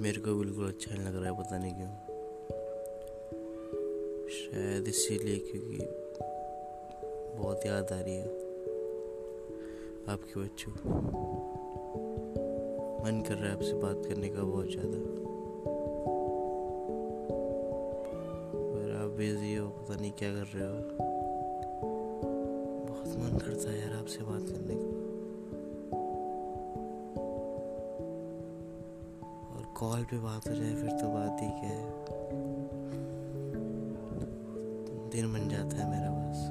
मेरे को बिल्कुल अच्छा नहीं लग रहा है, पता नहीं क्यों। शायद इसीलिए क्योंकि बहुत याद आ रही है आपके बच्चों मन कर रहा है आपसे बात करने का बहुत ज़्यादा। पर आप बिज़ी हो, पता नहीं क्या कर रहे हो। बहुत मन करता है यार आपसे बात करने का। कॉल पे बात हो जाए, फिर तो बात ही क्या है। दिन बन जाता है मेरा बस।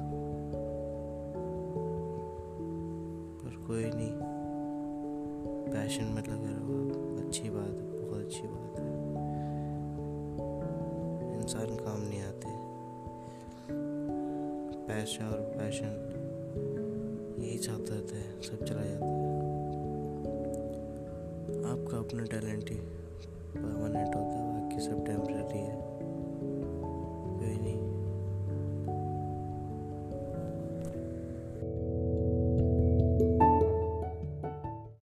पर कोई नहीं। पैशन में लगे रहो अच्छी बात है, बहुत अच्छी बात है। इंसान काम नहीं आते। पैसा और पैशन यही चाहता रहता है, सब चला जाता है। आपका अपना टैलेंट ही। परमानेंट होता है बाकी सब टेम्प्रेरी